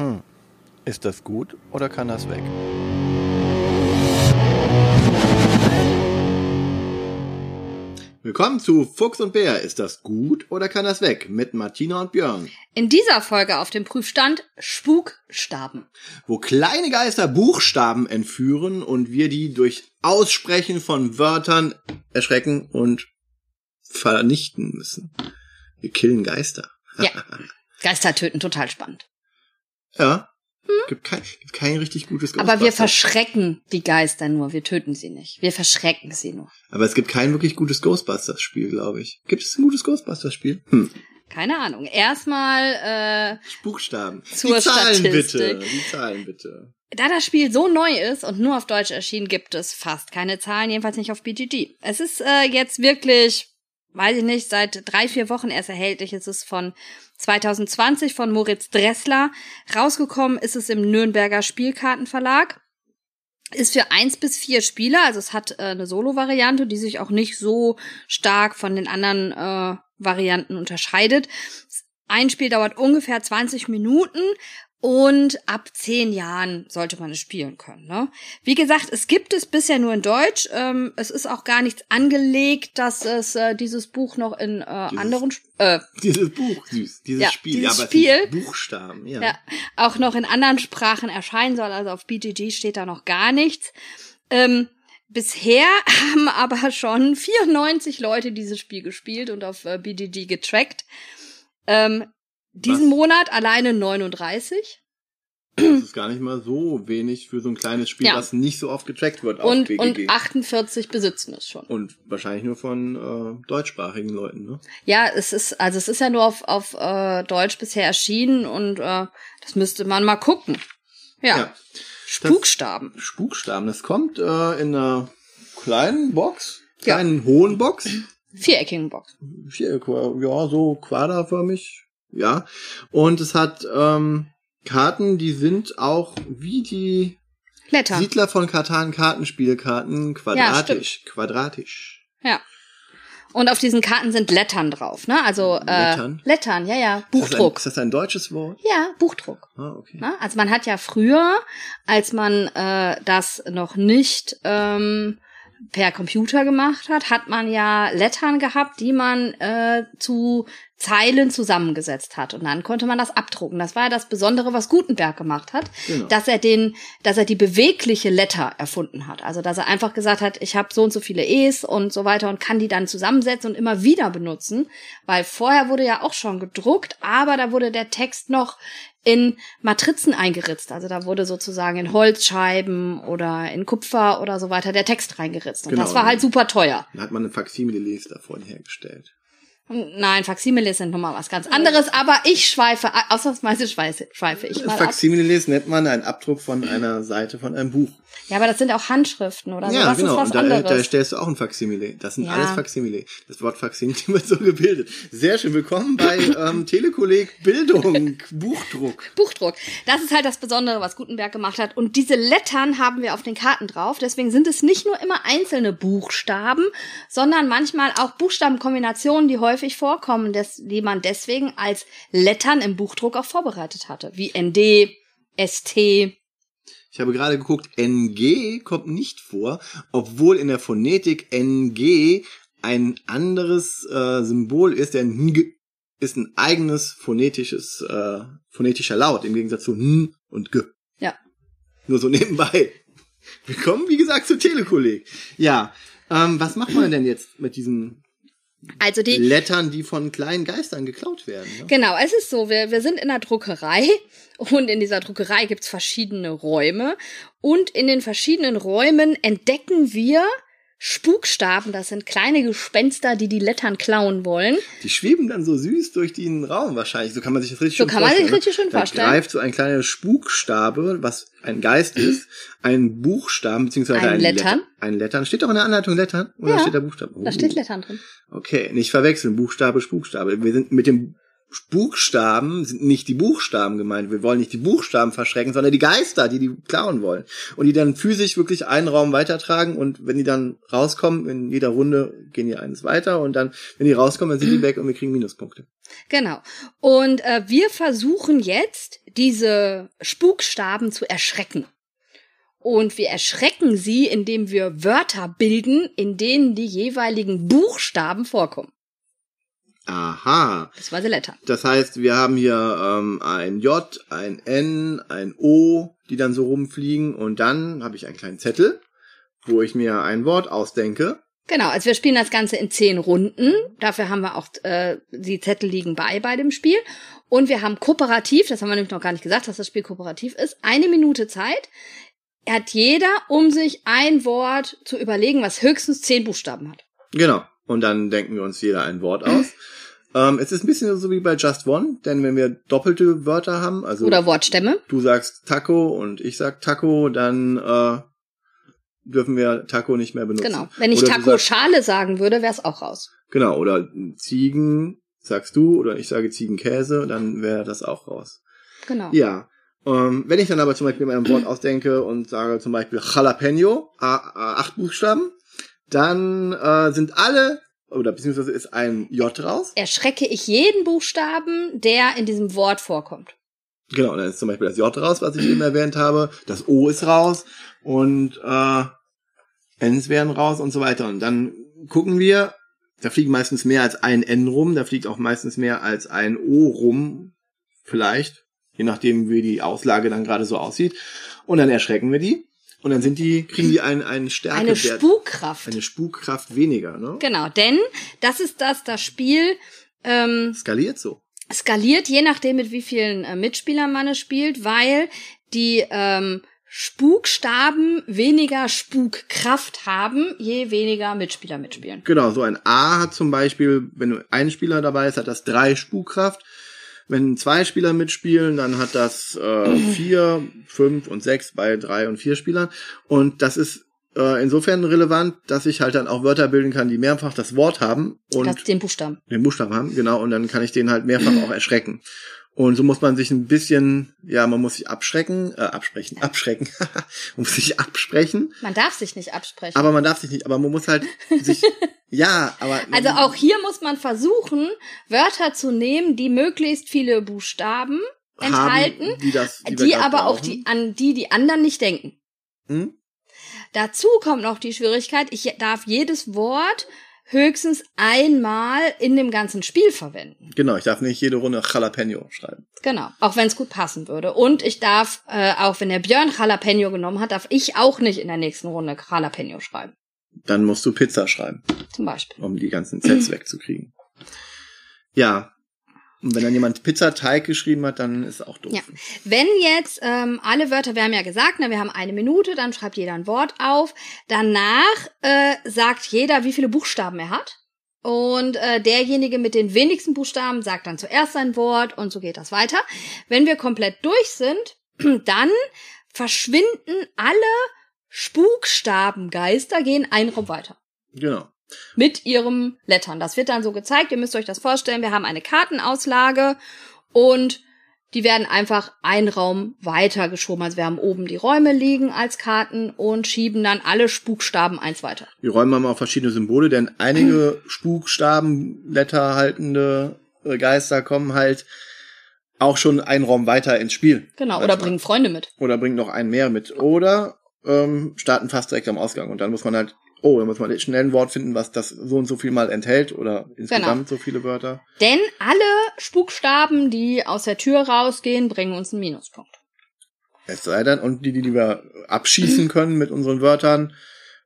Hm. Ist das gut oder kann das weg? Willkommen zu Fuchs und Bär. Ist das gut oder kann das weg? Mit Martina und Björn. In dieser Folge auf dem Prüfstand Spukstaben. Wo kleine Geister Buchstaben entführen und wir die durch Aussprechen von Wörtern erschrecken und vernichten müssen. Wir killen Geister. Ja. Geister töten, total spannend. Ja. Hm? Gibt, kein, gibt kein richtig gutes Aber wir verschrecken die Geister nur, wir töten sie nicht. Wir verschrecken sie nur. Aber es gibt kein wirklich gutes Ghostbusters-Spiel, glaube ich. Gibt es ein gutes Ghostbusters-Spiel? Hm. Keine Ahnung. Erstmal äh, Buchstaben. Zur die Zahlen Statistik. bitte. Die Zahlen bitte. Da das Spiel so neu ist und nur auf Deutsch erschienen, gibt es fast keine Zahlen, jedenfalls nicht auf BGG. Es ist äh, jetzt wirklich, weiß ich nicht, seit drei, vier Wochen erst erhältlich. Es ist von 2020 von Moritz Dressler. Rausgekommen ist es im Nürnberger Spielkartenverlag. Ist für eins bis vier Spieler, also es hat äh, eine Solo-Variante, die sich auch nicht so stark von den anderen äh, Varianten unterscheidet. Ein Spiel dauert ungefähr 20 Minuten und ab zehn Jahren sollte man es spielen können. Ne? Wie gesagt, es gibt es bisher nur in Deutsch. Ähm, es ist auch gar nichts angelegt, dass es äh, dieses Buch noch in äh, Dieses- anderen äh, Dieses Buch, süß. Dieses Ja, Spiel. dieses ja, aber Spiel. Buchstaben, ja. ja, auch noch in anderen Sprachen erscheinen soll. Also auf BGG steht da noch gar nichts. Ähm, bisher haben aber schon 94 Leute dieses Spiel gespielt und auf äh, BGG getrackt. Ähm, diesen Was? Monat alleine 39. Das ist gar nicht mal so wenig für so ein kleines Spiel, Ja. was nicht so oft getrackt wird auf Und, und 48 besitzen es schon. Und wahrscheinlich nur von äh, deutschsprachigen Leuten, ne? Ja, es ist, also es ist ja nur auf, auf äh, Deutsch bisher erschienen und äh, das müsste man mal gucken. Ja. Ja. Spukstaben. Spukstaben. Das kommt äh, in einer kleinen Box, kleinen hohen Box. Viereckigen Box. Vier, ja, so quaderförmig. Ja. Und es hat ähm, Karten, die sind auch wie die Letter. Siedler von Katan Kartenspielkarten quadratisch. quadratisch. Ja. Und auf diesen Karten sind Lettern drauf, ne? Also äh, Lettern? Lettern, ja, ja. Ist das, ein, Buchdruck. ist das ein deutsches Wort? Ja, Buchdruck. Ah, okay. Ne? Also man hat ja früher, als man äh, das noch nicht ähm, per Computer gemacht hat, hat man ja Lettern gehabt, die man äh, zu Zeilen zusammengesetzt hat. Und dann konnte man das abdrucken. Das war ja das Besondere, was Gutenberg gemacht hat, Genau. dass er den, dass er die bewegliche Letter erfunden hat. Also dass er einfach gesagt hat, ich habe so und so viele E's und so weiter und kann die dann zusammensetzen und immer wieder benutzen. Weil vorher wurde ja auch schon gedruckt, aber da wurde der Text noch in Matrizen eingeritzt. Also da wurde sozusagen in Holzscheiben oder in Kupfer oder so weiter der Text reingeritzt. Und Genau. das war halt super teuer. Dann hat man eine Faximiles davon hergestellt. Nein, Faximiles sind nochmal was ganz anderes, aber ich schweife, ausnahmsweise schweife, schweife ich mal ab. Faximiles nennt man einen Abdruck von einer Seite von einem Buch. Ja, aber das sind auch Handschriften oder so. ja, das genau. Und da, anderes. da stellst du auch ein Faximile. Das sind Ja. alles Faximile. Das Wort Faximile wird so gebildet. Sehr schön. Willkommen bei ähm, Telekolleg Bildung, Buchdruck. Buchdruck. Das ist halt das Besondere, was Gutenberg gemacht hat. Und diese Lettern haben wir auf den Karten drauf. Deswegen sind es nicht nur immer einzelne Buchstaben, sondern manchmal auch Buchstabenkombinationen, die häufig vorkommen, des, die man deswegen als Lettern im Buchdruck auch vorbereitet hatte. Wie ND, ST. Ich habe gerade geguckt, NG kommt nicht vor, obwohl in der Phonetik NG ein anderes äh, Symbol ist, denn NG ist ein eigenes phonetisches, äh, phonetischer Laut, im Gegensatz zu N und G. Ja. Nur so nebenbei. Willkommen, wie gesagt, zu Telekolleg. Ja, ähm, was macht man denn jetzt mit diesen Also die, Lettern, die von kleinen Geistern geklaut werden? Ne? Genau, es ist so, wir, wir sind in der Druckerei und in dieser Druckerei gibt's verschiedene Räume und in den verschiedenen Räumen entdecken wir Spukstaben, das sind kleine Gespenster, die die Lettern klauen wollen. Die schweben dann so süß durch den Raum wahrscheinlich. So kann man sich das richtig So schön kann man sich vorstellen. richtig schön ne? vorstellen. Da greift so ein kleiner Spukstabe, was ein Geist ist, ein Buchstaben, beziehungsweise Ein ein, Lettern. Letter- Ein Lettern. Steht doch in der Anleitung Lettern? Oder Ja, steht da Buchstabe? Da Oh. steht Lettern drin. Okay, nicht verwechseln. Buchstabe, Spukstabe. Wir sind mit dem Buchstaben sind nicht die Buchstaben gemeint. Wir wollen nicht die Buchstaben verschrecken, sondern die Geister, die die klauen wollen. Und die dann physisch wirklich einen Raum weitertragen. Und wenn die dann rauskommen, in jeder Runde gehen die eines weiter. Und dann, wenn die rauskommen, dann sind die weg und wir kriegen Minuspunkte. Genau. Und äh, wir versuchen jetzt, diese Spukstaben zu erschrecken. Und wir erschrecken sie, indem wir Wörter bilden, in denen die jeweiligen Buchstaben vorkommen. Aha. Das war letter. Das heißt, wir haben hier ähm, ein J, ein N, ein O, die dann so rumfliegen. Und dann habe ich einen kleinen Zettel, wo ich mir ein Wort ausdenke. Genau, also wir spielen das Ganze in zehn Runden. Dafür haben wir auch, äh, die Zettel liegen bei bei dem Spiel. Und wir haben kooperativ, das haben wir nämlich noch gar nicht gesagt, dass das Spiel kooperativ ist, eine Minute Zeit. Hat jeder, um sich ein Wort zu überlegen, was höchstens zehn Buchstaben hat. Genau. Und dann denken wir uns jeder ein Wort aus. ähm, es ist ein bisschen so wie bei Just One, denn wenn wir doppelte Wörter haben, also Oder Wortstämme. du sagst Taco und ich sag Taco, dann äh, dürfen wir Taco nicht mehr benutzen. Genau. Wenn ich Oder Taco sagst- Schale sagen würde, wäre es auch raus. Genau, oder Ziegen sagst du oder ich sage Ziegenkäse, dann wäre das auch raus. Genau. Ja. Ähm, wenn ich dann aber zum Beispiel mir ein Wort ausdenke und sage zum Beispiel Jalapeno, a, a, acht Buchstaben, dann äh, sind alle, oder beziehungsweise ist ein J raus. Erschrecke ich jeden Buchstaben, der in diesem Wort vorkommt. Genau, dann ist zum Beispiel das J raus, was ich eben erwähnt habe. Das O ist raus und äh, Ns werden raus und so weiter. Und dann gucken wir, da fliegen meistens mehr als ein N rum, da fliegt auch meistens mehr als ein O rum, vielleicht, je nachdem, wie die Auslage dann gerade so aussieht. Und dann erschrecken wir die und dann sind die, kriegen die einen, einen Stärke, Eine Spukkraft. eine Spukkraft weniger, ne? Genau, denn das ist das, das Spiel ähm, Skaliert so. skaliert, je nachdem, mit wie vielen äh, Mitspielern man es spielt, weil die ähm, Spukstaben weniger Spukkraft haben, je weniger Mitspieler mitspielen. Genau, so ein A hat zum Beispiel, wenn ein Spieler dabei ist, hat das drei Spukkraft. Wenn zwei Spieler mitspielen, dann hat das äh, vier, fünf und sechs bei drei und vier Spielern. Und das ist äh, insofern relevant, dass ich halt dann auch Wörter bilden kann, die mehrfach das Wort haben und das den Buchstaben. den Buchstaben haben, genau, und dann kann ich den halt mehrfach auch erschrecken. Und so muss man sich ein bisschen, ja, man muss sich abschrecken, äh, absprechen, abschrecken, man muss sich absprechen, Man darf sich nicht absprechen. aber man darf sich nicht, aber man muss halt sich, ja, aber also auch hier muss man versuchen, Wörter zu nehmen, die möglichst viele Buchstaben enthalten, haben, die, das, die, grad aber auch brauchen. die, an die die anderen nicht denken. Hm? Dazu kommt noch die Schwierigkeit, ich darf jedes Wort höchstens einmal in dem ganzen Spiel verwenden. Genau, ich darf nicht jede Runde Jalapeno schreiben. Genau, auch wenn es gut passen würde. Und ich darf, äh, auch wenn der Björn Jalapeno genommen hat, darf ich auch nicht in der nächsten Runde Jalapeno schreiben. Dann musst du Pizza schreiben, Zum Beispiel. um die ganzen Sets wegzukriegen. Ja. Und wenn dann jemand Pizzateig geschrieben hat, dann ist auch doof. Ja. Wenn jetzt ähm, alle Wörter, wir haben ja gesagt, ne, wir haben eine Minute, dann schreibt jeder ein Wort auf. Danach äh, sagt jeder, wie viele Buchstaben er hat. Und äh, derjenige mit den wenigsten Buchstaben sagt dann zuerst ein Wort und so geht das weiter. Wenn wir komplett durch sind, dann verschwinden alle Spukstarbengeister, gehen einen Raum weiter Genau. Mit ihrem Lettern. Das wird dann so gezeigt. Ihr müsst euch das vorstellen. Wir haben eine Kartenauslage und die werden einfach einen Raum weiter geschoben. Also wir haben oben die Räume liegen als Karten und schieben dann alle Spukstaben eins weiter. Die Räume haben auch verschiedene Symbole, denn einige Spukstaben-Letter haltende äh, Geister kommen halt auch schon einen Raum weiter ins Spiel. Genau. Oder bringen Freunde mit. Oder bringen noch einen mehr mit. Oder ähm, starten fast direkt am Ausgang. Und dann muss man halt, oh, dann muss man schnell ein Wort finden, was das so und so viel mal enthält oder insgesamt so viele Wörter. Denn alle Spukstaben, die aus der Tür rausgehen, bringen uns einen Minuspunkt. Es sei denn, und die, die wir abschießen können mit unseren Wörtern,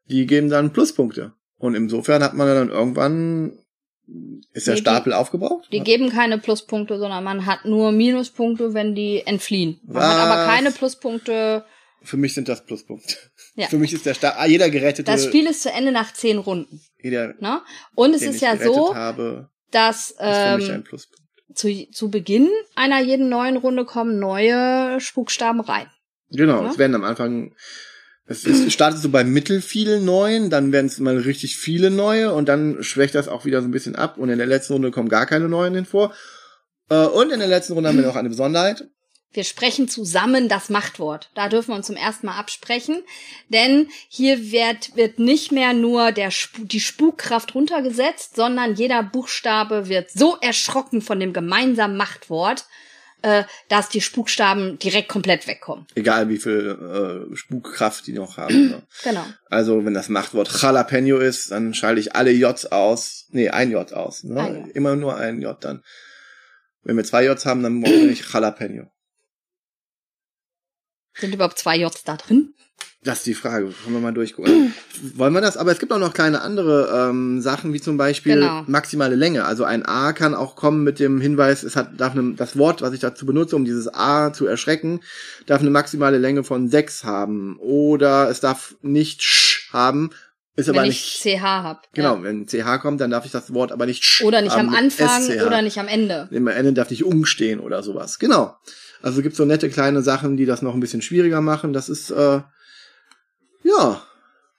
die geben dann Pluspunkte. Und insofern hat man dann irgendwann, ist der Nee, die- Stapel aufgebraucht? Die geben keine Pluspunkte, sondern man hat nur Minuspunkte, wenn die entfliehen. Man hat Was? aber keine Pluspunkte. Für mich sind das Pluspunkte. Ja. Für mich ist der Stapel, ah, jeder gerettete, Das Spiel ist zu Ende nach zehn Runden. jeder, Ne? Und es ist ja so, habe, dass ähm, zu, zu Beginn einer jeden neuen Runde kommen neue Spukstaben rein. Genau, Ja? es werden am Anfang, es ist, startet so bei mittel vielen neuen, dann werden es mal richtig viele neue und dann schwächt das auch wieder so ein bisschen ab und in der letzten Runde kommen gar keine neuen hin vor. Äh, und in der letzten Runde haben wir noch eine Besonderheit. Wir sprechen zusammen das Machtwort. Da dürfen wir uns zum ersten Mal absprechen, denn hier wird, wird nicht mehr nur der, die Spukkraft runtergesetzt, sondern jeder Buchstabe wird so erschrocken von dem gemeinsamen Machtwort, äh, dass die Spukstaben direkt komplett wegkommen. Egal wie viel äh, Spukkraft die noch haben. Ne? Genau. Also wenn das Machtwort Jalapeno ist, dann schalte ich alle Js aus. Nee, ein J aus. Ne? Ein J. Immer nur ein J dann. Wenn wir zwei Js haben, dann brauchen wir nicht Jalapeno. Sind überhaupt zwei Js da drin? Das ist die Frage. Wollen wir mal durchgucken. Wollen wir das? Aber es gibt auch noch kleine andere ähm, Sachen, wie zum Beispiel Genau. maximale Länge. Also ein A kann auch kommen mit dem Hinweis, es hat darf eine, das Wort, was ich dazu benutze, um dieses A zu erschrecken, darf eine maximale Länge von sechs haben. Oder es darf nicht sch haben, ist aber wenn nicht. ich CH hab. Genau, Ja. wenn CH kommt, dann darf ich das Wort aber nicht Oder nicht am Anfang SCH. oder nicht am Ende. Am Ende darf nicht umstehen oder sowas. Genau. Also gibt so nette kleine Sachen, die das noch ein bisschen schwieriger machen. Das ist, äh, ja,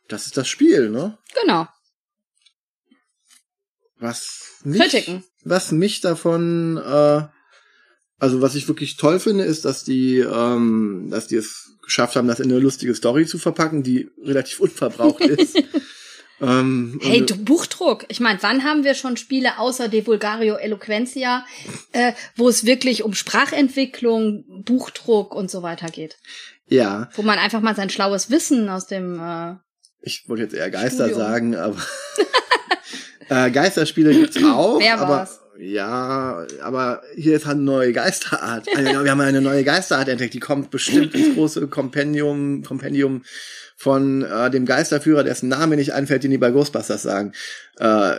das ist das Spiel, ne? Genau. Was mich, Kritiken. was mich davon, äh, also was ich wirklich toll finde, ist, dass die, ähm, dass die es geschafft haben, das in eine lustige Story zu verpacken, die relativ unverbraucht ist. ähm, Hey, du Buchdruck. Ich meine, wann haben wir schon Spiele außer De Vulgario Eloquentia, äh, wo es wirklich um Sprachentwicklung, Buchdruck und so weiter geht? ja, Wo man einfach mal sein schlaues Wissen aus dem äh, ich wollte jetzt eher Geister Studium. sagen, aber äh, Geisterspiele gibt's auch. Wer aber, war's? Ja, aber hier ist halt eine neue Geisterart. Also, wir haben eine neue Geisterart entdeckt, die kommt bestimmt ins große Kompendium, Kompendium von äh, dem Geisterführer, dessen Name nicht einfällt, den die bei Ghostbusters sagen. Äh,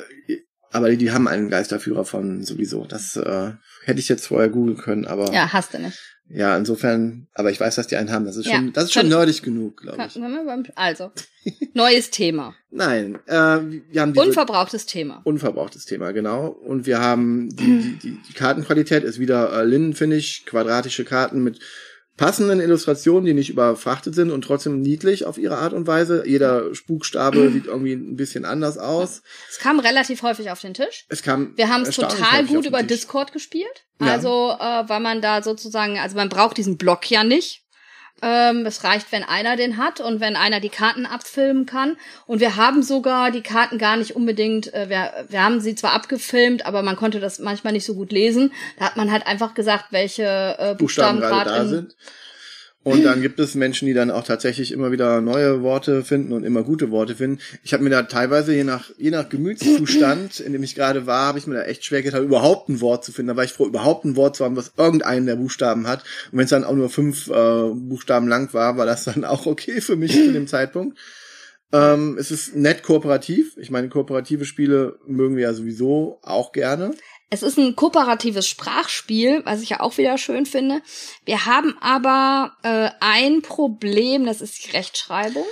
aber die, die haben einen Geisterführer von sowieso. Das äh, hätte ich jetzt vorher googeln können, aber Ja, hast du nicht. Ja, insofern, aber ich weiß, dass die einen haben. Das ist Ja, schon, das ist schon nerdig genug, glaube ich. Also, neues Thema. Nein, äh, wir haben diese, Unverbrauchtes Thema. unverbrauchtes Thema, genau. Und wir haben die, die, die, die Kartenqualität ist wieder äh, Linnenfinish, quadratische Karten mit passenden Illustrationen, die nicht überfrachtet sind und trotzdem niedlich auf ihre Art und Weise. Jeder Spukstabe sieht irgendwie ein bisschen anders aus. Es kam relativ häufig auf den Tisch. Es kam Wir haben es total gut über. Discord gespielt. Ja. Also, äh, weil man da sozusagen, also man braucht diesen Block ja nicht. Ähm, es reicht, wenn einer den hat und wenn einer die Karten abfilmen kann. Und wir haben sogar die Karten gar nicht unbedingt, äh, wir, wir haben sie zwar abgefilmt, aber man konnte das manchmal nicht so gut lesen. Da hat man halt einfach gesagt, welche äh, Buchstaben Buchstaben gerade da in- sind. Und dann gibt es Menschen, die dann auch tatsächlich immer wieder neue Worte finden und immer gute Worte finden. Ich habe mir da teilweise, je nach, je nach Gemütszustand, in dem ich gerade war, habe ich mir da echt schwer getan, überhaupt ein Wort zu finden. Da war ich froh, überhaupt ein Wort zu haben, was irgendeinen der Buchstaben hat. Und wenn es dann auch nur fünf äh, Buchstaben lang war, war das dann auch okay für mich zu dem Zeitpunkt. Ähm, es ist nett kooperativ. Ich meine, kooperative Spiele mögen wir ja sowieso auch gerne. Es ist ein kooperatives Sprachspiel, was ich ja auch wieder schön finde. Wir haben aber äh, ein Problem, das ist die Rechtschreibung.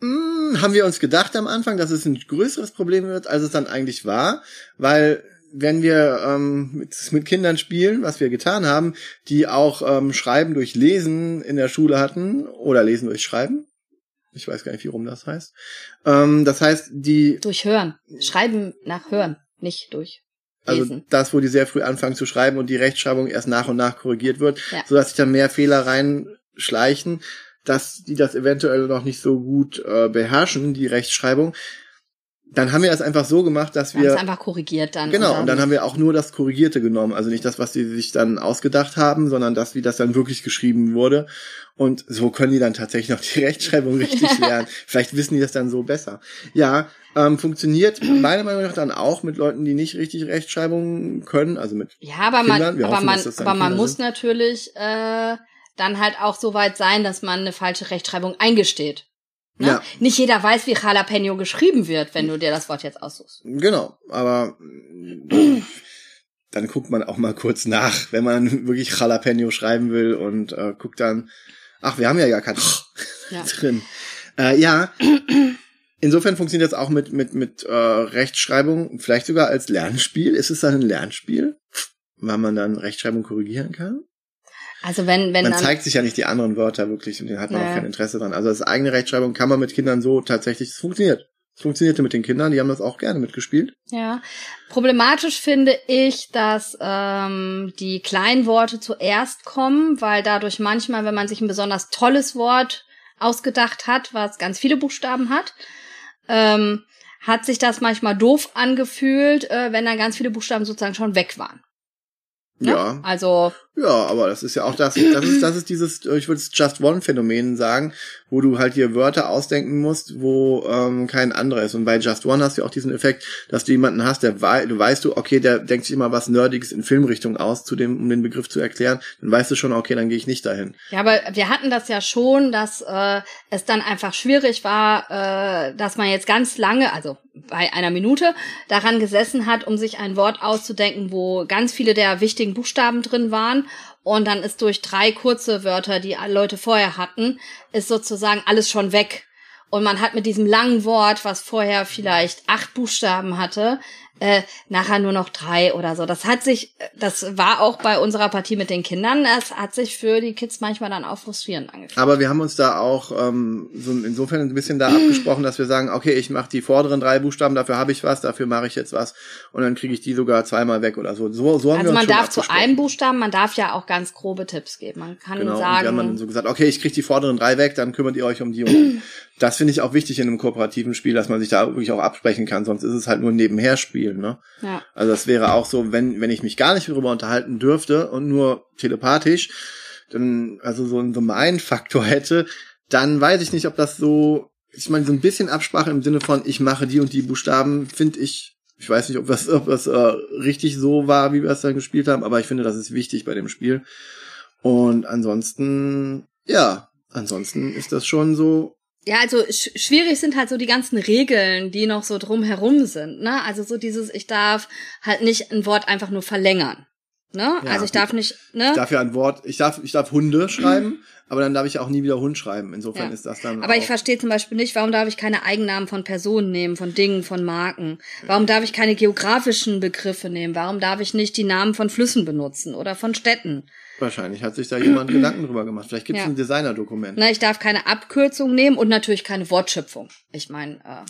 Hm, haben wir uns gedacht am Anfang, dass es ein größeres Problem wird, als es dann eigentlich war, weil wenn wir ähm, mit, mit Kindern spielen, was wir getan haben, die auch ähm, Schreiben durch Lesen in der Schule hatten oder Lesen durch Schreiben, ich weiß gar nicht, wie rum das heißt. Ähm, das heißt, die Durch Hören. Schreiben nach Hören, nicht durch also Lesen. das, wo die sehr früh anfangen zu schreiben und die Rechtschreibung erst nach und nach korrigiert wird, Ja. sodass sich dann mehr Fehler reinschleichen, dass die das eventuell noch nicht so gut äh, beherrschen, die Rechtschreibung. Dann haben wir das einfach so gemacht, dass wir haben es wir einfach korrigiert dann. genau und dann haben wir auch nur das Korrigierte genommen, also nicht das, was sie sich dann ausgedacht haben, sondern das, wie das dann wirklich geschrieben wurde. Und so können die dann tatsächlich noch die Rechtschreibung richtig lernen. Vielleicht wissen die das dann so besser. Ja, ähm, funktioniert meiner Meinung nach dann auch mit Leuten, die nicht richtig Rechtschreibung können, also mit ja, aber man, Kindern. Wir aber hoffen, man, das aber man muss sind. natürlich äh, dann halt auch so weit sein, dass man eine falsche Rechtschreibung eingesteht. Ne? Ja. Nicht jeder weiß, wie Jalapeno geschrieben wird, wenn du dir das Wort jetzt aussuchst. Genau, aber dann guckt man auch mal kurz nach, wenn man wirklich Jalapeno schreiben will und äh, guckt dann, ach, wir haben ja gar kein Ja. drin. Äh, ja, insofern funktioniert das auch mit mit mit äh, Rechtschreibung, vielleicht sogar als Lernspiel. Ist es dann ein Lernspiel, weil man dann Rechtschreibung korrigieren kann? Also wenn, wenn man dann. zeigt sich ja nicht die anderen Wörter wirklich und den hat man Naja. auch kein Interesse dran. Also das eigene Rechtschreibung kann man mit Kindern so tatsächlich, es funktioniert. Es funktionierte mit den Kindern, die haben das auch gerne mitgespielt. Ja. Problematisch finde ich, dass ähm, die kleinen Worte zuerst kommen, weil dadurch manchmal, wenn man sich ein besonders tolles Wort ausgedacht hat, was ganz viele Buchstaben hat, ähm, hat sich das manchmal doof angefühlt, äh, wenn dann ganz viele Buchstaben sozusagen schon weg waren. Ne? Ja. Also Ja, aber das ist ja auch das, das ist, das ist dieses, ich würde es Just One-Phänomen sagen, wo du halt dir Wörter ausdenken musst, wo ähm, kein anderer ist. Und bei Just One hast du auch diesen Effekt, dass du jemanden hast, der wei du weißt du, okay, der denkt sich immer was Nerdiges in Filmrichtung aus, zu dem, um den Begriff zu erklären, dann weißt du schon, okay, dann gehe ich nicht dahin. Ja, aber wir hatten das ja schon, dass äh, es dann einfach schwierig war, äh, dass man jetzt ganz lange, also bei einer Minute, daran gesessen hat, um sich ein Wort auszudenken, wo ganz viele der wichtigen Buchstaben drin waren. Und dann ist durch drei kurze Wörter, die Leute vorher hatten, ist sozusagen alles schon weg. Und man hat mit diesem langen Wort, was vorher vielleicht acht Buchstaben hatte, äh, nachher nur noch drei oder so. Das hat sich, das war auch bei unserer Partie mit den Kindern, das hat sich für die Kids manchmal dann auch frustrierend angefühlt. Aber wir haben uns da auch ähm, so insofern ein bisschen da abgesprochen, dass wir sagen, okay, ich mache die vorderen drei Buchstaben, dafür habe ich was, dafür mache ich jetzt was und dann kriege ich die sogar zweimal weg oder so. So, so haben Also wir man darf zu einem Buchstaben, man darf ja auch ganz grobe Tipps geben. Man kann Genau, und wir haben dann sagen, so gesagt, okay, ich krieg die vorderen drei weg, dann kümmert ihr euch um die. Und das finde ich auch wichtig in einem kooperativen Spiel, dass man sich da wirklich auch absprechen kann, sonst ist es halt nur ein Nebenherspielen. Ne? ja. Also das wäre auch so, wenn, wenn ich mich gar nicht darüber unterhalten dürfte und nur telepathisch, dann also so einen so einen Faktor hätte, dann weiß ich nicht, ob das so, ich meine, so ein bisschen Absprache im Sinne von, ich mache die und die Buchstaben, finde ich, ich weiß nicht, ob das, ob das äh, richtig so war, wie wir es dann gespielt haben, aber ich finde, das ist wichtig bei dem Spiel. Und ansonsten, ja, ansonsten ist das schon so, Ja, also sch schwierig sind halt so die ganzen Regeln, die noch so drumherum sind, ne? Also so dieses, ich darf halt nicht ein Wort einfach nur verlängern. Ne? Ja, also ich darf nicht, ne? Ich darf ja ein Wort, ich darf, ich darf Hunde schreiben, aber dann darf ich auch nie wieder Hund schreiben. Insofern Ja. ist das dann. Aber ich verstehe zum Beispiel nicht, warum darf ich keine Eigennamen von Personen nehmen, von Dingen, von Marken? Warum darf ich keine geografischen Begriffe nehmen? Warum darf ich nicht die Namen von Flüssen benutzen oder von Städten? Wahrscheinlich hat sich da jemand Gedanken drüber gemacht. Vielleicht gibt es Ja. ein Designerdokument. Ne, ich darf keine Abkürzung nehmen und natürlich keine Wortschöpfung. Ich meine, äh,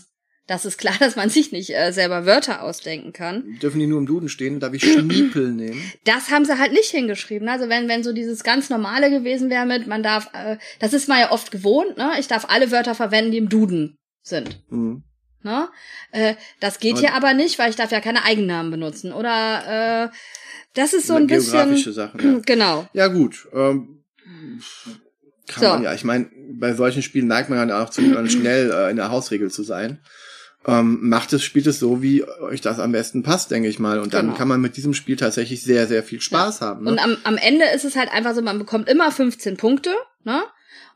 das ist klar, dass man sich nicht äh, selber Wörter ausdenken kann. Dürfen die nur im Duden stehen? Darf ich Schniepel nehmen? Das haben sie halt nicht hingeschrieben. Also wenn, wenn so dieses ganz normale gewesen wäre mit, man darf, äh, das ist man ja oft gewohnt, ne? Ich darf alle Wörter verwenden, die im Duden sind. Mhm. Ne? Äh, das geht Und- hier aber nicht, weil ich darf ja keine Eigennamen benutzen. Oder äh, das ist so ein Geografische bisschen. Sachen. Ja, Genau. ja gut. Ähm, kann So. man ja. Ich meine, bei solchen Spielen neigt man ja auch zu schnell äh, in der Hausregel zu sein. Ähm, macht es, spielt es so, wie euch das am besten passt, denke ich mal. Und dann Genau. kann man mit diesem Spiel tatsächlich sehr, sehr viel Spaß haben. Ne? Und am, am Ende ist es halt einfach so, man bekommt immer 15 Punkte, ne?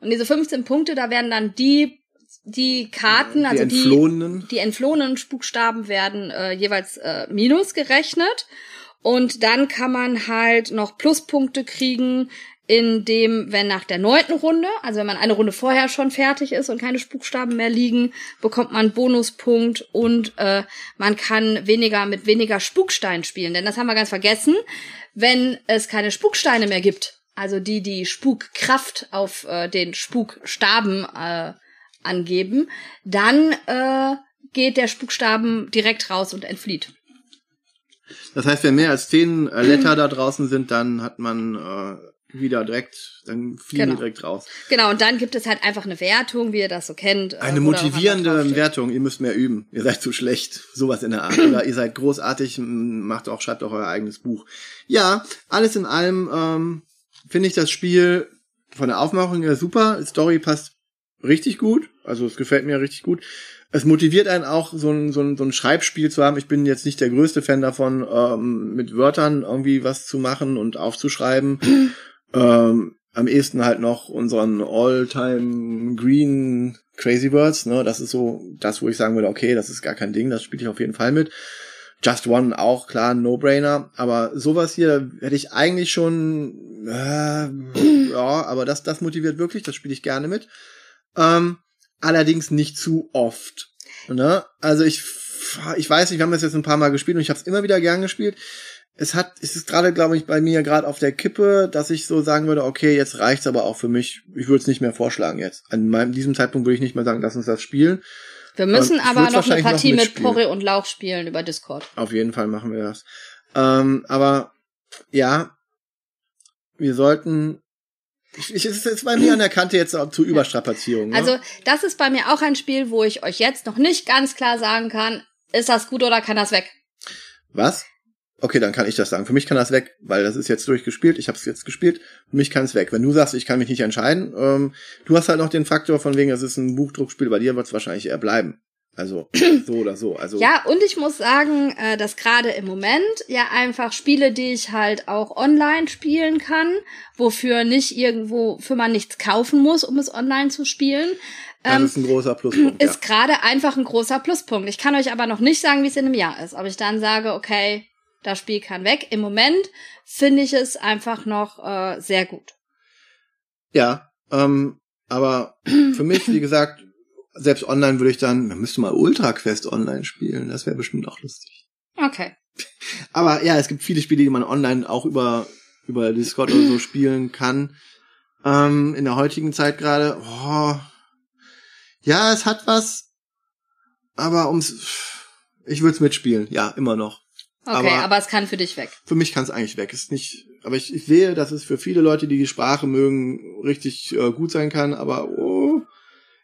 Und diese 15 Punkte, da werden dann die, die Karten, also die die, entflohenen. die entflohenen Buchstaben werden äh, jeweils äh, minus gerechnet. Und dann kann man halt noch Pluspunkte kriegen, in dem, wenn nach der neunten Runde, also wenn man eine Runde vorher schon fertig ist und keine Buchstaben mehr liegen, bekommt man Bonuspunkt und äh, man kann weniger mit weniger Spukstein spielen. Denn das haben wir ganz vergessen. Wenn es keine Spuksteine mehr gibt, also die die Spukkraft auf äh, den Spukstaben äh, angeben, dann äh, geht der Spukstaben direkt raus und entflieht. Das heißt, wenn mehr als zehn äh, Letter da draußen sind, dann hat man äh, wieder direkt, dann fliegen Genau. die direkt raus. Genau, und dann gibt es halt einfach eine Wertung, wie ihr das so kennt. äh, Eine motivierende. Wertung. Ihr müsst mehr üben. Ihr seid zu schlecht. Sowas in der Art. Oder ihr seid großartig. Macht auch, schreibt auch euer eigenes Buch. Ja, alles in allem ähm, finde ich das Spiel von der Aufmachung her super. Die Story passt richtig gut. Also es gefällt mir richtig gut. Es motiviert einen auch, so ein, so, ein, so ein Schreibspiel zu haben. Ich bin jetzt nicht der größte Fan davon, ähm, mit Wörtern irgendwie was zu machen und aufzuschreiben. ähm, am ehesten halt noch unseren All-Time Green Crazy Words, ne? Das ist so das, wo ich sagen würde, okay, das ist gar kein Ding, das spiele ich auf jeden Fall mit. Just One auch, klar, ein No-Brainer. Aber sowas hier hätte ich eigentlich schon, äh, ja, aber das, das motiviert wirklich, das spiele ich gerne mit. Ähm, allerdings nicht zu oft. Ne? Also ich, ich weiß nicht, wir haben das jetzt ein paar Mal gespielt und ich habe es immer wieder gern gespielt. Es hat, es ist gerade, glaube ich, bei mir gerade auf der Kippe, dass ich so sagen würde, okay, jetzt reicht's aber auch für mich. Ich würde es nicht mehr vorschlagen jetzt. An meinem, diesem Zeitpunkt würde ich nicht mehr sagen, lass uns das spielen. Wir müssen Und aber noch eine wahrscheinlich noch Partie mit. Porre und Lauch spielen über Discord. Auf jeden Fall machen wir das. Ähm, aber ja, wir sollten. Ich, es ist bei mir an der Kante jetzt auch zu Überstrapazierung. Ne? Also, das ist bei mir auch ein Spiel, wo ich euch jetzt noch nicht ganz klar sagen kann, ist das gut oder kann das weg? Was? Okay, dann kann ich das sagen. Für mich kann das weg, weil das ist jetzt durchgespielt. Ich habe es jetzt gespielt. Für mich kann es weg. Wenn du sagst, ich kann mich nicht entscheiden, ähm, du hast halt noch den Faktor von wegen, es ist ein Buchdruckspiel. Bei dir wird es wahrscheinlich eher bleiben. Also so oder so. Also Ja, und ich muss sagen, äh, dass gerade im Moment ja einfach Spiele, die ich halt auch online spielen kann, wofür nicht irgendwo, für man nichts kaufen muss, um es online zu spielen, das ähm, ist ein großer Pluspunkt. ist gerade einfach ein großer Pluspunkt. Ich kann euch aber noch nicht sagen, wie es in einem Jahr ist. Ob ich dann sage, okay, das Spiel kann weg. Im Moment finde ich es einfach noch äh, sehr gut. Ja, ähm, aber für mich, wie gesagt, selbst online würde ich dann, man müsste mal Ultra Quest online spielen. Das wäre bestimmt auch lustig. Okay. Aber ja, es gibt viele Spiele, die man online auch über, über Discord oder so spielen kann. Ähm, in der heutigen Zeit gerade. Oh, ja, es hat was. Aber ums. Ich würde es mitspielen. Ja, immer noch. Okay, Aber- aber, es kann für dich weg. Für mich kann es eigentlich weg. Ist nicht. Aber ich, ich sehe, dass es für viele Leute, die die Sprache mögen, richtig äh, gut sein kann. Aber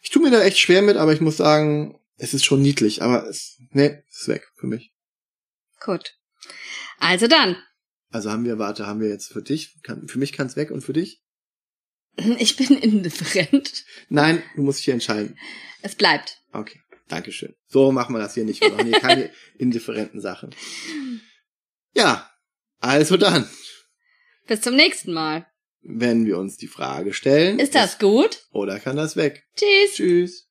ich tue mir da echt schwer mit. Aber ich muss sagen, es ist schon niedlich. Aber es, nee, es ist weg für mich. Gut. Also dann. Also haben wir, warte, haben wir jetzt für dich, kann, für mich kann es weg und für dich? Ich bin indifferent. Nein, du musst dich hier entscheiden. Es bleibt. Okay, Dankeschön. So machen wir das hier nicht. Wir machen hier keine indifferenten Sachen. Ja, also dann, Bis zum nächsten Mal. Wenn wir uns die Frage stellen, Ist das gut? oder kann das weg? Tschüss. Tschüss.